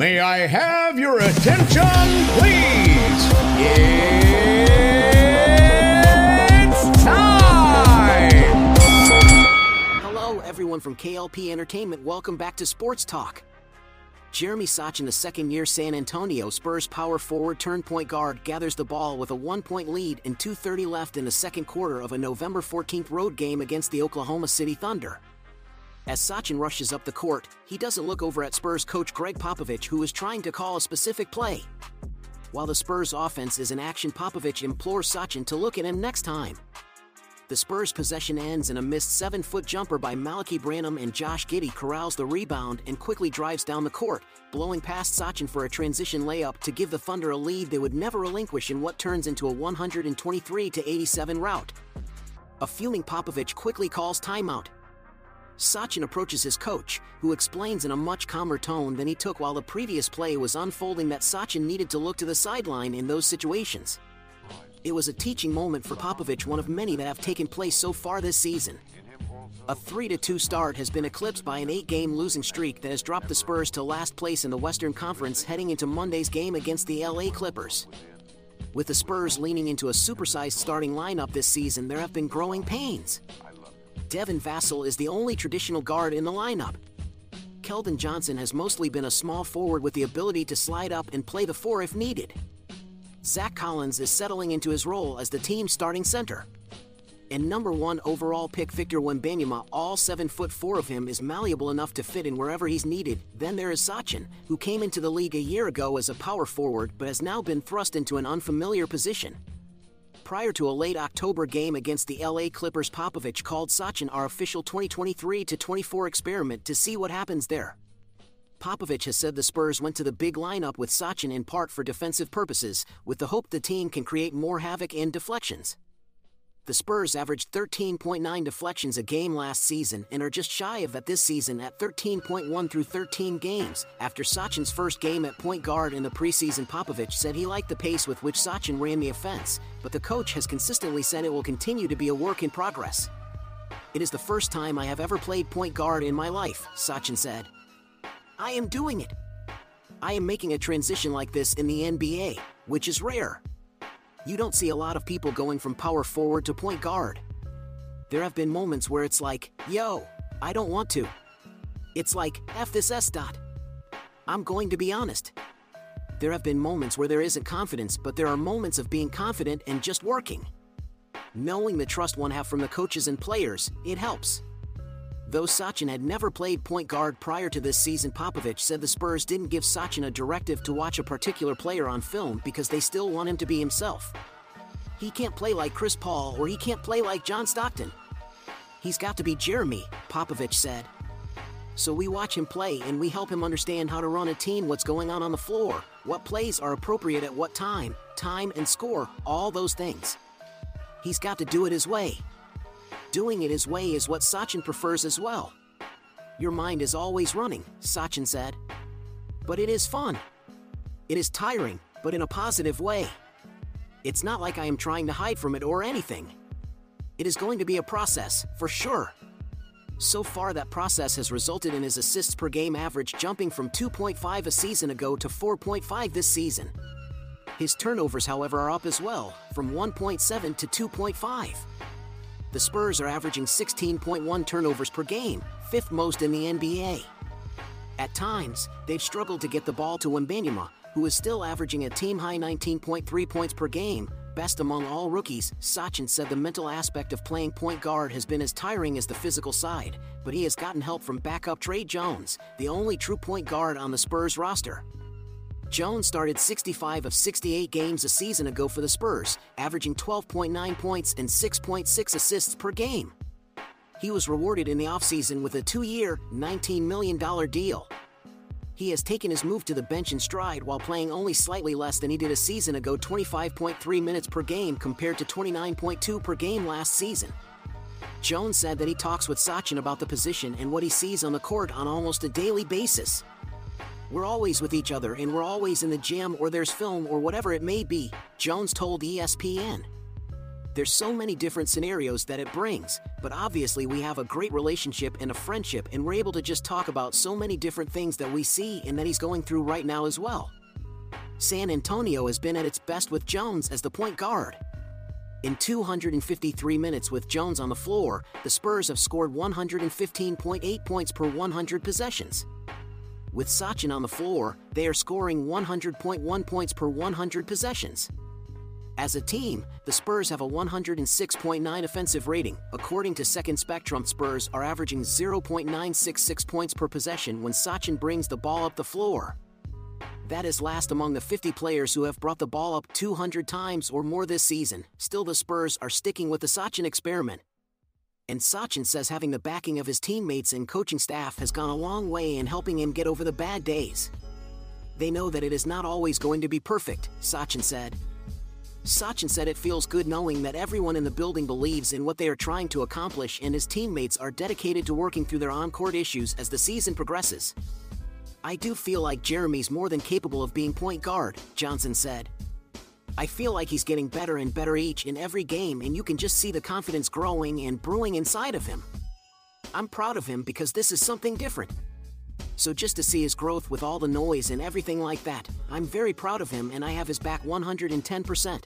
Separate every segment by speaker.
Speaker 1: May I have your attention, please? It's time!
Speaker 2: Hello, everyone from KLP Entertainment. Welcome back to Sports Talk. Jeremy Sochan, the second year San Antonio Spurs power forward turned point guard, gathers the ball with a one point lead and 2.30 left in the second quarter of a November 14th road game against the Oklahoma City Thunder. As Sochan rushes up the court, he doesn't look over at Spurs coach Gregg Popovich, who is trying to call a specific play. While the Spurs offense is in action, Popovich implores Sochan to look at him next time. The Spurs' possession ends in a missed seven foot jumper by Malachi Branham, and Josh Giddey corrals the rebound and quickly drives down the court, blowing past Sochan for a transition layup to give the Thunder a lead they would never relinquish in what turns into a 123 87 rout. A fuming Popovich quickly calls timeout. Sochan approaches his coach, who explains in a much calmer tone than he took while the previous play was unfolding that Sochan needed to look to the sideline in those situations. It was a teaching moment for Popovich, one of many that have taken place so far this season. A 3 2 start has been eclipsed by an 8 game losing streak that has dropped the Spurs to last place in the Western Conference heading into Monday's game against the LA Clippers. With the Spurs leaning into a supersized starting lineup this season, there have been growing pains. Devin Vassell is the only traditional guard in the lineup. Keldon Johnson has mostly been a small forward with the ability to slide up and play the four if needed. Zach Collins is settling into his role as the team's starting center. And number one overall pick Victor Wembanyama, all 7 foot 4 of him, is malleable enough to fit in wherever he's needed. Then there is Sochan, who came into the league a year ago as a power forward but has now been thrust into an unfamiliar position. Prior to a late October game against the LA Clippers, Popovich called Sochan our official 2023 24 experiment to see what happens there. Popovich has said the Spurs went to the big lineup with Sochan in part for defensive purposes, with the hope the team can create more havoc and deflections. The Spurs averaged 13.9 deflections a game last season and are just shy of that this season at 13.1 through 13 games. After Sochan's first game at point guard in the preseason, Popovich said he liked the pace with which Sochan ran the offense, but the coach has consistently said it will continue to be a work in progress. It is the first time I have ever played point guard in my life, Sochan said. I am doing it. I am making a transition like this in the NBA, which is rare. You don't see a lot of people going from power forward to point guard. There have been moments where it's like, yo, I don't want to. It's like, F this S dot. I'm going to be honest. There have been moments where there isn't confidence, but there are moments of being confident and just working. Knowing the trust one have from the coaches and players, it helps. Though Sochan had never played point guard prior to this season, Popovich said the Spurs didn't give Sochan a directive to watch a particular player on film because they still want him to be himself. He can't play like Chris Paul or he can't play like John Stockton. He's got to be Jeremy, Popovich said. So we watch him play and we help him understand how to run a team, what's going on on the floor, what plays are appropriate at what time, time and score, all those things. He's got to do it his way. Doing it his way is what Sochan prefers as well. Your mind is always running, Sochan said. But it is fun. It is tiring, but in a positive way. It's not like I am trying to hide from it or anything. It is going to be a process, for sure. So far, that process has resulted in his assists per game average jumping from 2.5 a season ago to 4.5 this season. His turnovers, however, are up as well, from 1.7 to 2.5 the Spurs are averaging 16.1 turnovers per game, fifth most in the NBA. At times, they've struggled to get the ball to Wembanyama, who is still averaging a team-high 19.3 points per game, best among all rookies. Sochan said the mental aspect of playing point guard has been as tiring as the physical side, but he has gotten help from backup Tre Jones, the only true point guard on the Spurs roster. Jones started 65 of 68 games a season ago for the Spurs, averaging 12.9 points and 6.6 assists per game. He was rewarded in the offseason with a two year, $19 million deal. He has taken his move to the bench in stride while playing only slightly less than he did a season ago 25.3 minutes per game compared to 29.2 per game last season. Jones said that he talks with Sochan about the position and what he sees on the court on almost a daily basis. We're always with each other and we're always in the gym or there's film or whatever it may be, Jones told ESPN. There's so many different scenarios that it brings, but obviously we have a great relationship and a friendship and we're able to just talk about so many different things that we see and that he's going through right now as well. San Antonio has been at its best with Jones as the point guard. In 253 minutes with Jones on the floor, the Spurs have scored 115.8 points per 100 possessions. With Sochan on the floor, they are scoring 100.1 points per 100 possessions. As a team, the Spurs have a 106.9 offensive rating. According to Second Spectrum, Spurs are averaging 0.966 points per possession when Sochan brings the ball up the floor. That is last among the 50 players who have brought the ball up 200 times or more this season. Still, the Spurs are sticking with the Sochan experiment. And Sochan says having the backing of his teammates and coaching staff has gone a long way in helping him get over the bad days. They know that it is not always going to be perfect, Sochan said. Sochan said it feels good knowing that everyone in the building believes in what they are trying to accomplish and his teammates are dedicated to working through their on court issues as the season progresses. I do feel like Jeremy's more than capable of being point guard, Johnson said. I feel like he's getting better and better each and every game, and you can just see the confidence growing and brewing inside of him. I'm proud of him because this is something different. So, just to see his growth with all the noise and everything like that, I'm very proud of him and I have his back 110%.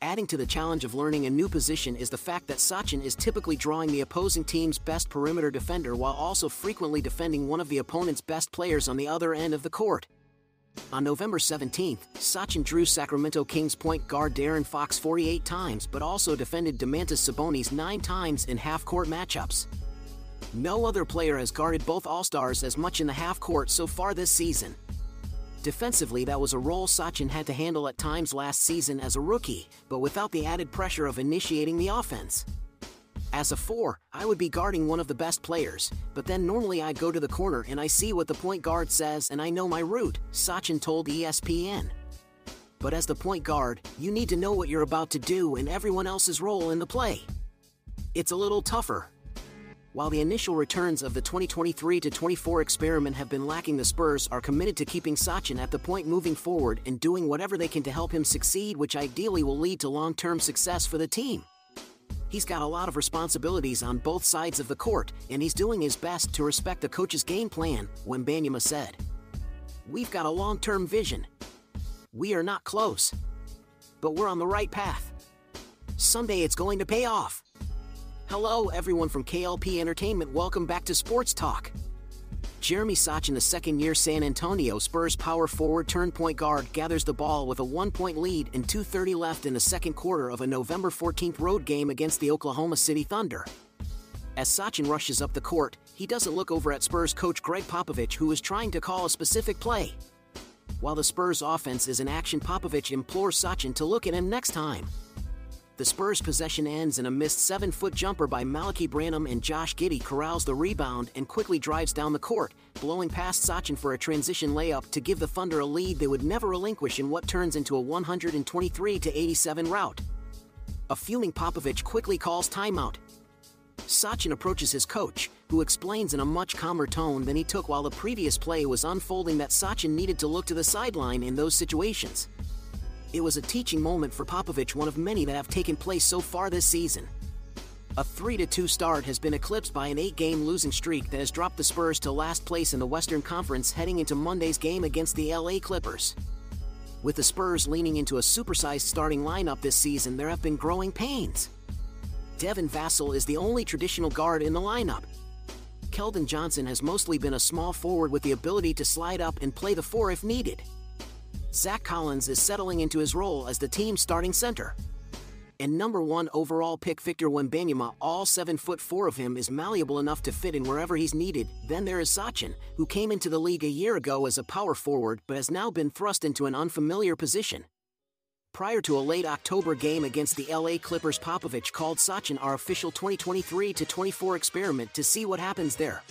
Speaker 2: Adding to the challenge of learning a new position is the fact that Sochan is typically drawing the opposing team's best perimeter defender while also frequently defending one of the opponent's best players on the other end of the court. On November 17th, Sochan drew Sacramento Kings point guard De'Aaron Fox 48 times but also defended Domantas Sabonis 9 times in half-court matchups. No other player has guarded both All-Stars as much in the half-court so far this season. Defensively, that was a role Sochan had to handle at times last season as a rookie, but without the added pressure of initiating the offense. As a four, I would be guarding one of the best players, but then normally I go to the corner and I see what the point guard says and I know my route, Sochan told ESPN. But as the point guard, you need to know what you're about to do and everyone else's role in the play. It's a little tougher. While the initial returns of the 2023 24 experiment have been lacking, the Spurs are committed to keeping Sochan at the point moving forward and doing whatever they can to help him succeed, which ideally will lead to long term success for the team. He's got a lot of responsibilities on both sides of the court, and he's doing his best to respect the coach's game plan, Wembanyama said. We've got a long term vision. We are not close, but we're on the right path. Someday it's going to pay off. Hello, everyone from KLP Entertainment. Welcome back to Sports Talk. Jeremy Sochan, the second year San Antonio Spurs power forward turn point guard, gathers the ball with a one point lead and 2.30 left in the second quarter of a November 14th road game against the Oklahoma City Thunder. As Sochan rushes up the court, he doesn't look over at Spurs coach Gregg Popovich, who is trying to call a specific play. While the Spurs offense is in action, Popovich implores Sochan to look at him next time. The Spurs' possession ends in a missed seven foot jumper by Malachi Branham, and Josh Giddey corrals the rebound and quickly drives down the court, blowing past Sochan for a transition layup to give the Thunder a lead they would never relinquish in what turns into a 123 87 rout. A fuming Popovich quickly calls timeout. Sochan approaches his coach, who explains in a much calmer tone than he took while the previous play was unfolding that Sochan needed to look to the sideline in those situations. It was a teaching moment for Popovich, one of many that have taken place so far this season. A 3 2 start has been eclipsed by an 8 game losing streak that has dropped the Spurs to last place in the Western Conference heading into Monday's game against the LA Clippers. With the Spurs leaning into a supersized starting lineup this season, there have been growing pains. Devin Vassell is the only traditional guard in the lineup. Keldon Johnson has mostly been a small forward with the ability to slide up and play the four if needed. Zach Collins is settling into his role as the team's starting center. And number one overall pick Victor Wembanyama, all 7 foot 4 of him is malleable enough to fit in wherever he's needed. Then there is Sochan, who came into the league a year ago as a power forward but has now been thrust into an unfamiliar position. Prior to a late October game against the LA Clippers, Popovich called Sochan our official 2023 24 experiment to see what happens there.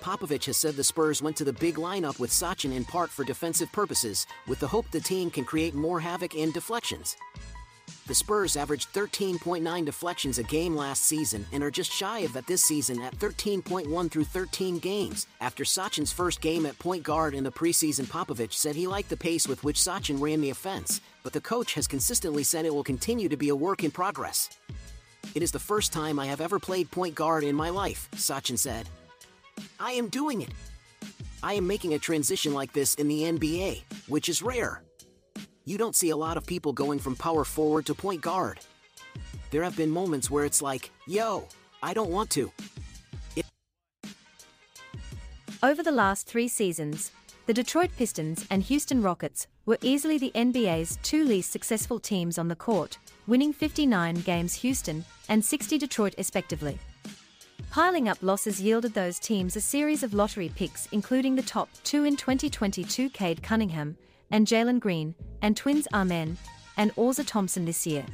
Speaker 2: Popovich has said the Spurs went to the big lineup with Sochan in part for defensive purposes, with the hope the team can create more havoc and deflections. The Spurs averaged 13.9 deflections a game last season and are just shy of that this season at 13.1 through 13 games. After Sochan's first game at point guard in the preseason, Popovich said he liked the pace with which Sochan ran the offense, but the coach has consistently said it will continue to be a work in progress. It is the first time I have ever played point guard in my life, Sochan said. I am doing it. I am making a transition like this in the NBA, which is rare. You don't see a lot of people going from power forward to point guard. There have been moments where it's like, yo, I don't want to. It-
Speaker 3: Over the last three seasons, the Detroit Pistons and Houston Rockets were easily the NBA's two least successful teams on the court, winning 59 games Houston and 60 Detroit respectively. Piling up losses yielded those teams a series of lottery picks, including the top two in 2022 Cade Cunningham and Jalen Green, and twins Amen and Ausar Thompson this year.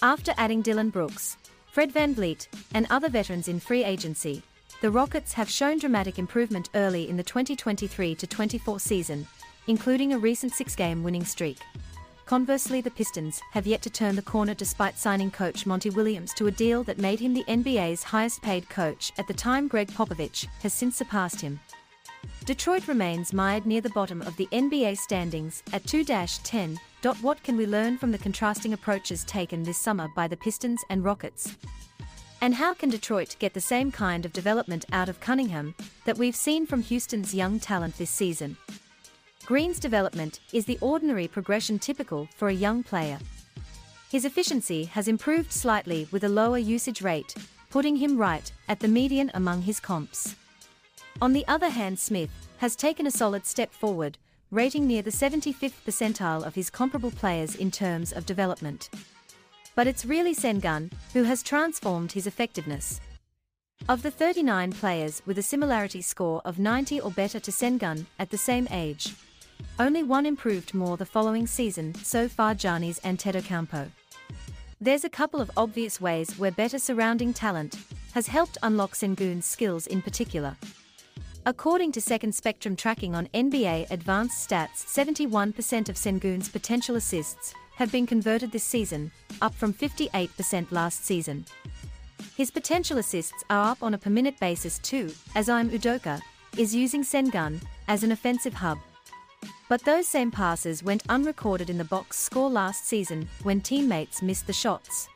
Speaker 3: After adding Dillon Brooks, Fred Van VanVleet, and other veterans in free agency, the Rockets have shown dramatic improvement early in the 2023 24 season, including a recent six game winning streak. Conversely, the Pistons have yet to turn the corner despite signing coach Monty Williams to a deal that made him the NBA's highest paid coach at the time Gregg Popovich has since surpassed him. Detroit remains mired near the bottom of the NBA standings at 2 10. What can we learn from the contrasting approaches taken this summer by the Pistons and Rockets? And how can Detroit get the same kind of development out of Cunningham that we've seen from Houston's young talent this season? Green's development is the ordinary progression typical for a young player. His efficiency has improved slightly with a lower usage rate, putting him right at the median among his comps. On the other hand, Smith has taken a solid step forward, rating near the 75th percentile of his comparable players in terms of development. But it's really Sengun who has transformed his effectiveness. Of the 39 players with a similarity score of 90 or better to Sengun at the same age, only one improved more the following season, so far Giannis Antetokounmpo. There's a couple of obvious ways where better surrounding talent has helped unlock Sengun's skills in particular. According to Second Spectrum tracking on NBA Advanced Stats, 71% of Sengun's potential assists have been converted this season, up from 58% last season. His potential assists are up on a per minute basis too, as Ime Udoka is using Sengun as an offensive hub. But those same passes went unrecorded in the box score last season when teammates missed the shots.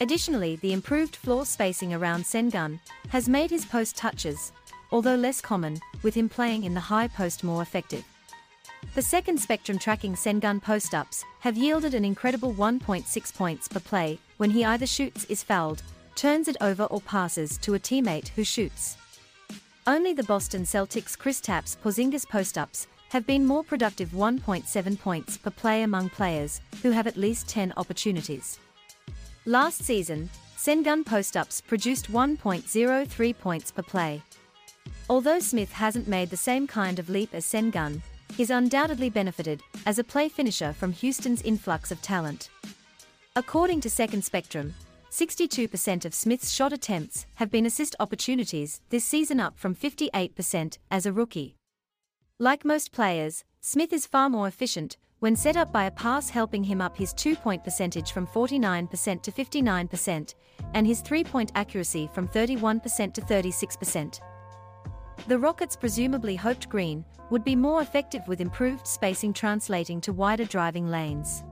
Speaker 3: Additionally, the improved floor spacing around Sengun has made his post touches, although less common, with him playing in the high post more effective. The second spectrum tracking Sengun post ups have yielded an incredible 1.6 points per play when he either shoots, is fouled, turns it over, or passes to a teammate who shoots. Only the Boston Celtics' Chris Kristaps Porzingis post ups have been more productive 1.7 points per play among players who have at least 10 opportunities. Last season, Sengun post ups produced 1.03 points per play. Although Smith hasn't made the same kind of leap as Sengun, he's undoubtedly benefited as a play finisher from Houston's influx of talent. According to Second Spectrum, 62% of Smith's shot attempts have been assist opportunities this season, up from 58% as a rookie. Like most players, Smith is far more efficient when set up by a pass, helping him up his two point percentage from 49% to 59%, and his three point accuracy from 31% to 36%. The Rockets presumably hoped Green would be more effective with improved spacing translating to wider driving lanes.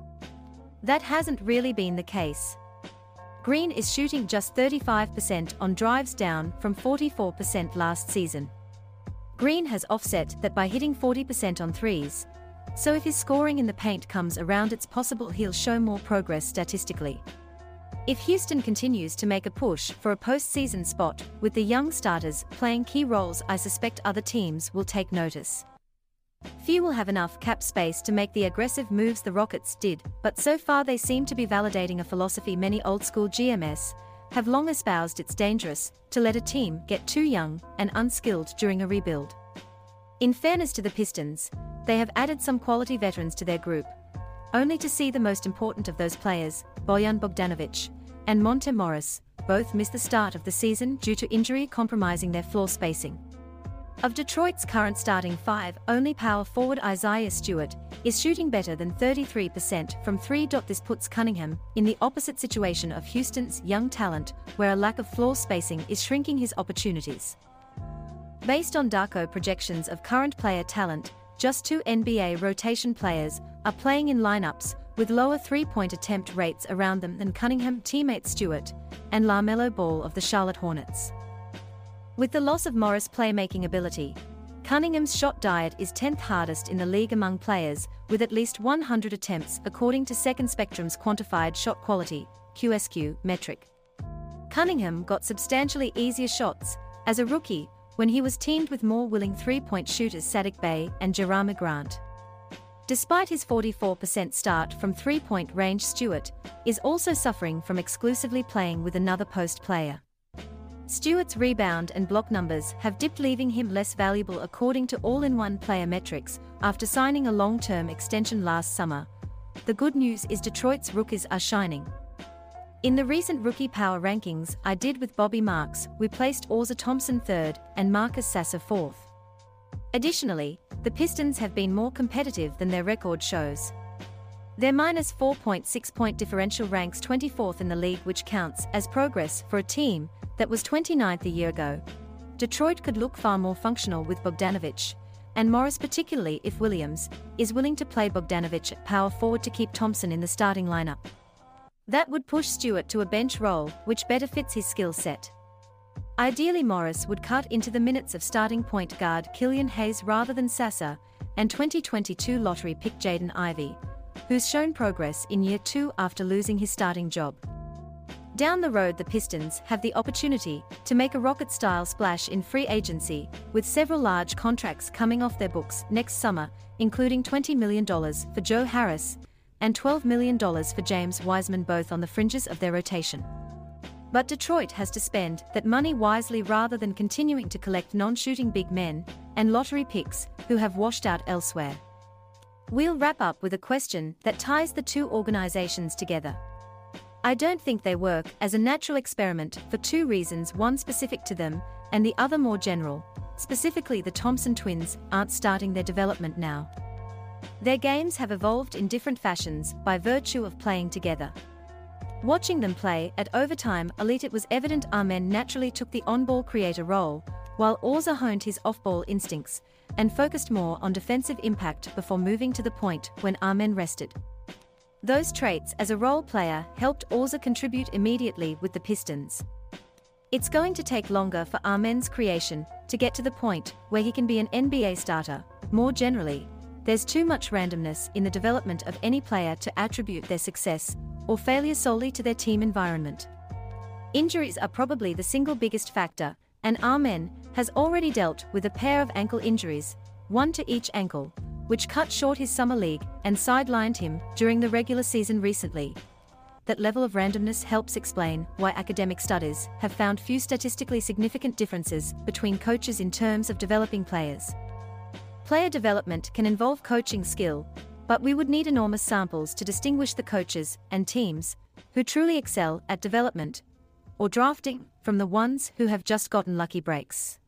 Speaker 3: That hasn't really been the case. Green is shooting just 35% on drives down from 44% last season. Green has offset that by hitting 40% on threes. So if his scoring in the paint comes around, it's possible he'll show more progress statistically. If Houston continues to make a push for a postseason spot, with the young starters playing key roles, I suspect other teams will take notice. Few will have enough cap space to make the aggressive moves the Rockets did, but so far they seem to be validating a philosophy many old school GMs have long espoused it's dangerous to let a team get too young and unskilled during a rebuild. In fairness to the Pistons, they have added some quality veterans to their group, only to see the most important of those players, Bojan Bogdanovic and Monte Morris, both miss the start of the season due to injury compromising their floor spacing. Of Detroit's current starting five, only power forward Isaiah Stewart is shooting better than 33% from three. This puts Cunningham in the opposite situation of Houston's young talent, where a lack of floor spacing is shrinking his opportunities. Based on Darko projections of current player talent, just two NBA rotation players are playing in lineups with lower three-point attempt rates around them than Cunningham teammate Stewart and LaMelo Ball of the Charlotte Hornets. With the loss of Morris' playmaking ability, Cunningham's shot diet is 10th hardest in the league among players, with at least 100 attempts according to Second Spectrum's quantified shot quality QSQ metric. Cunningham got substantially easier shots as a rookie when he was teamed with more willing three-point shooters Saddiq Bey and Jerami Grant. Despite his 44% start from three-point range Stewart is also suffering from exclusively playing with another post player. Stewart's rebound and block numbers have dipped leaving him less valuable according to all-in-one player metrics after signing a long-term extension last summer. The good news is Detroit's rookies are shining. In the recent rookie power rankings I did with Bobby Marks, we placed Ausar Thompson third and Marcus Sasser fourth. Additionally, the Pistons have been more competitive than their record shows. Their minus 4.6 point differential ranks 24th in the league, which counts as progress for a team that was 29th a year ago. Detroit could look far more functional with Bogdanovic, and Morris, particularly if Williams is willing to play Bogdanovic at power forward to keep Thompson in the starting lineup. That would push Stewart to a bench role, which better fits his skill set. Ideally, Morris would cut into the minutes of starting point guard Killian Hayes rather than Sasser, and 2022 lottery pick Jaden Ivey, who's shown progress in year two after losing his starting job. Down the road, the Pistons have the opportunity to make a rocket style splash in free agency, with several large contracts coming off their books next summer, including $20 million for Joe Harris and $12 million for James Wiseman, both on the fringes of their rotation. But Detroit has to spend that money wisely rather than continuing to collect non shooting big men and lottery picks who have washed out elsewhere. We'll wrap up with a question that ties the two organizations together. I don't think they work as a natural experiment for two reasons one specific to them, and the other more general. Specifically, the Thompson twins aren't starting their development now. Their games have evolved in different fashions by virtue of playing together. Watching them play at overtime elite, it was evident Amen naturally took the on ball creator role, while Ausar honed his off ball instincts and focused more on defensive impact before moving to the point when Amen rested. Those traits as a role player helped Ausar contribute immediately with the Pistons. It's going to take longer for Amen's creation to get to the point where he can be an NBA starter. More generally, there's too much randomness in the development of any player to attribute their success or failure solely to their team environment. Injuries are probably the single biggest factor, and Amen has already dealt with a pair of ankle injuries, one to each ankle, which cut short his summer league and sidelined him during the regular season recently. That level of randomness helps explain why academic studies have found few statistically significant differences between coaches in terms of developing players. Player development can involve coaching skill, but we would need enormous samples to distinguish the coaches and teams who truly excel at development or drafting from the ones who have just gotten lucky breaks.